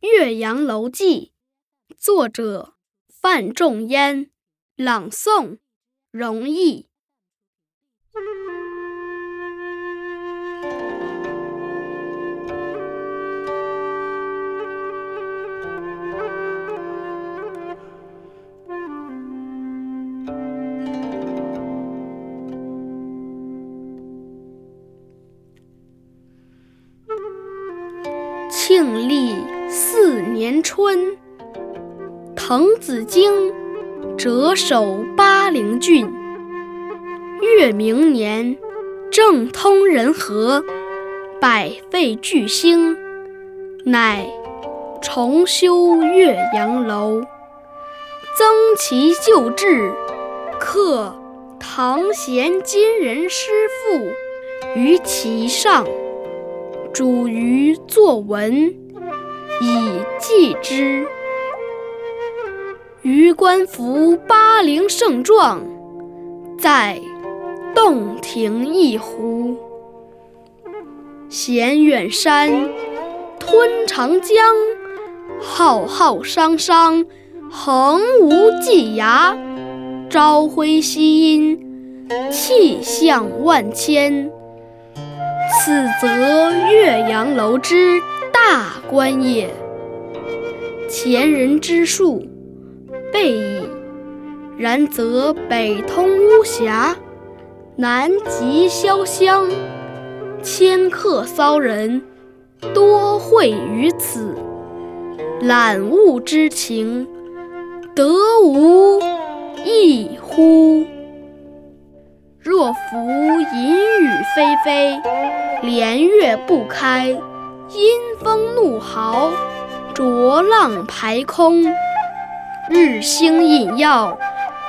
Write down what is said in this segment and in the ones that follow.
岳阳楼记》，作者范仲淹，朗诵容易。庆历四年春，滕子京谪守巴陵郡。越明年，政通人和，百废具兴，乃重修岳阳楼，增其旧制，刻唐贤今人诗赋于其上。主于作文。以记之。余观夫巴陵胜状，在洞庭一湖。衔远山，吞长江，浩浩汤汤，横无际涯。朝晖夕阴，气象万千。此则岳阳楼之大观也。前人之述，备矣。然则北通巫峡，南极潇湘，迁客骚人多会于此，览物之情，得无异乎？若夫淫雨霏霏，连月不开，阴风怒号，浊浪排空，日星隐曜，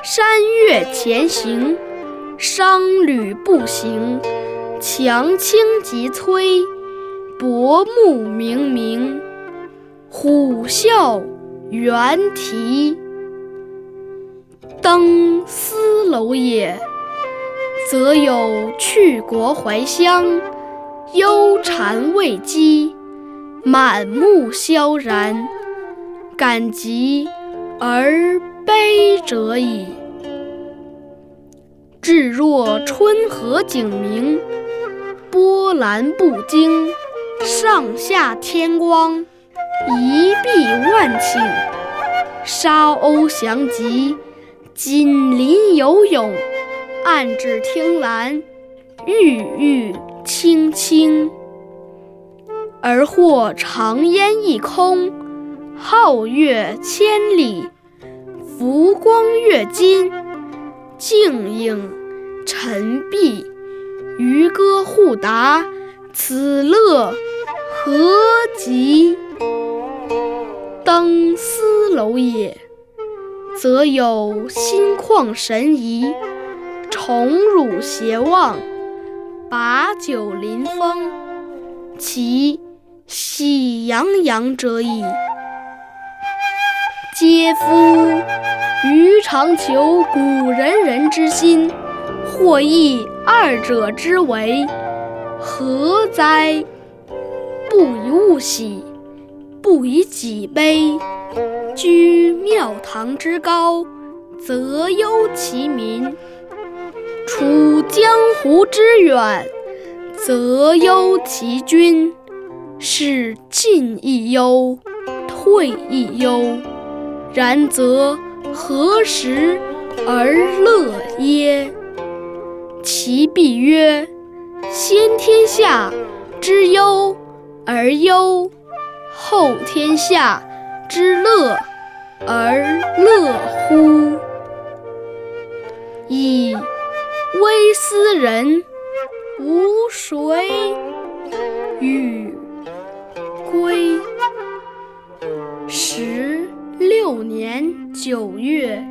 山岳前行，商旅不行，樯倾楫摧，薄暮冥冥，虎啸猿啼，登斯楼也。则有去国怀乡，忧谗畏讥，满目萧然，感极而悲者矣。至若春和景明，波澜不惊，上下天光，一碧万顷，沙鸥翔集，锦鳞游泳。岸芷汀兰，郁郁青青。而或长烟一空，皓月千里，浮光跃金，静影沉璧，渔歌互答，此乐何极！登斯楼也，则有心旷神怡。宠辱偕忘，把酒临风，其喜洋洋者矣。嗟夫！余尝求古仁人之心，或异二者之为，何哉？不以物喜，不以己悲。居庙堂之高，则忧其民。处江湖之远，则忧其君；是进亦忧，退亦忧。然则何时而乐耶？其必曰：先天下之忧而忧，后天下之乐而乐乎？人，无谁与归？十六年九月。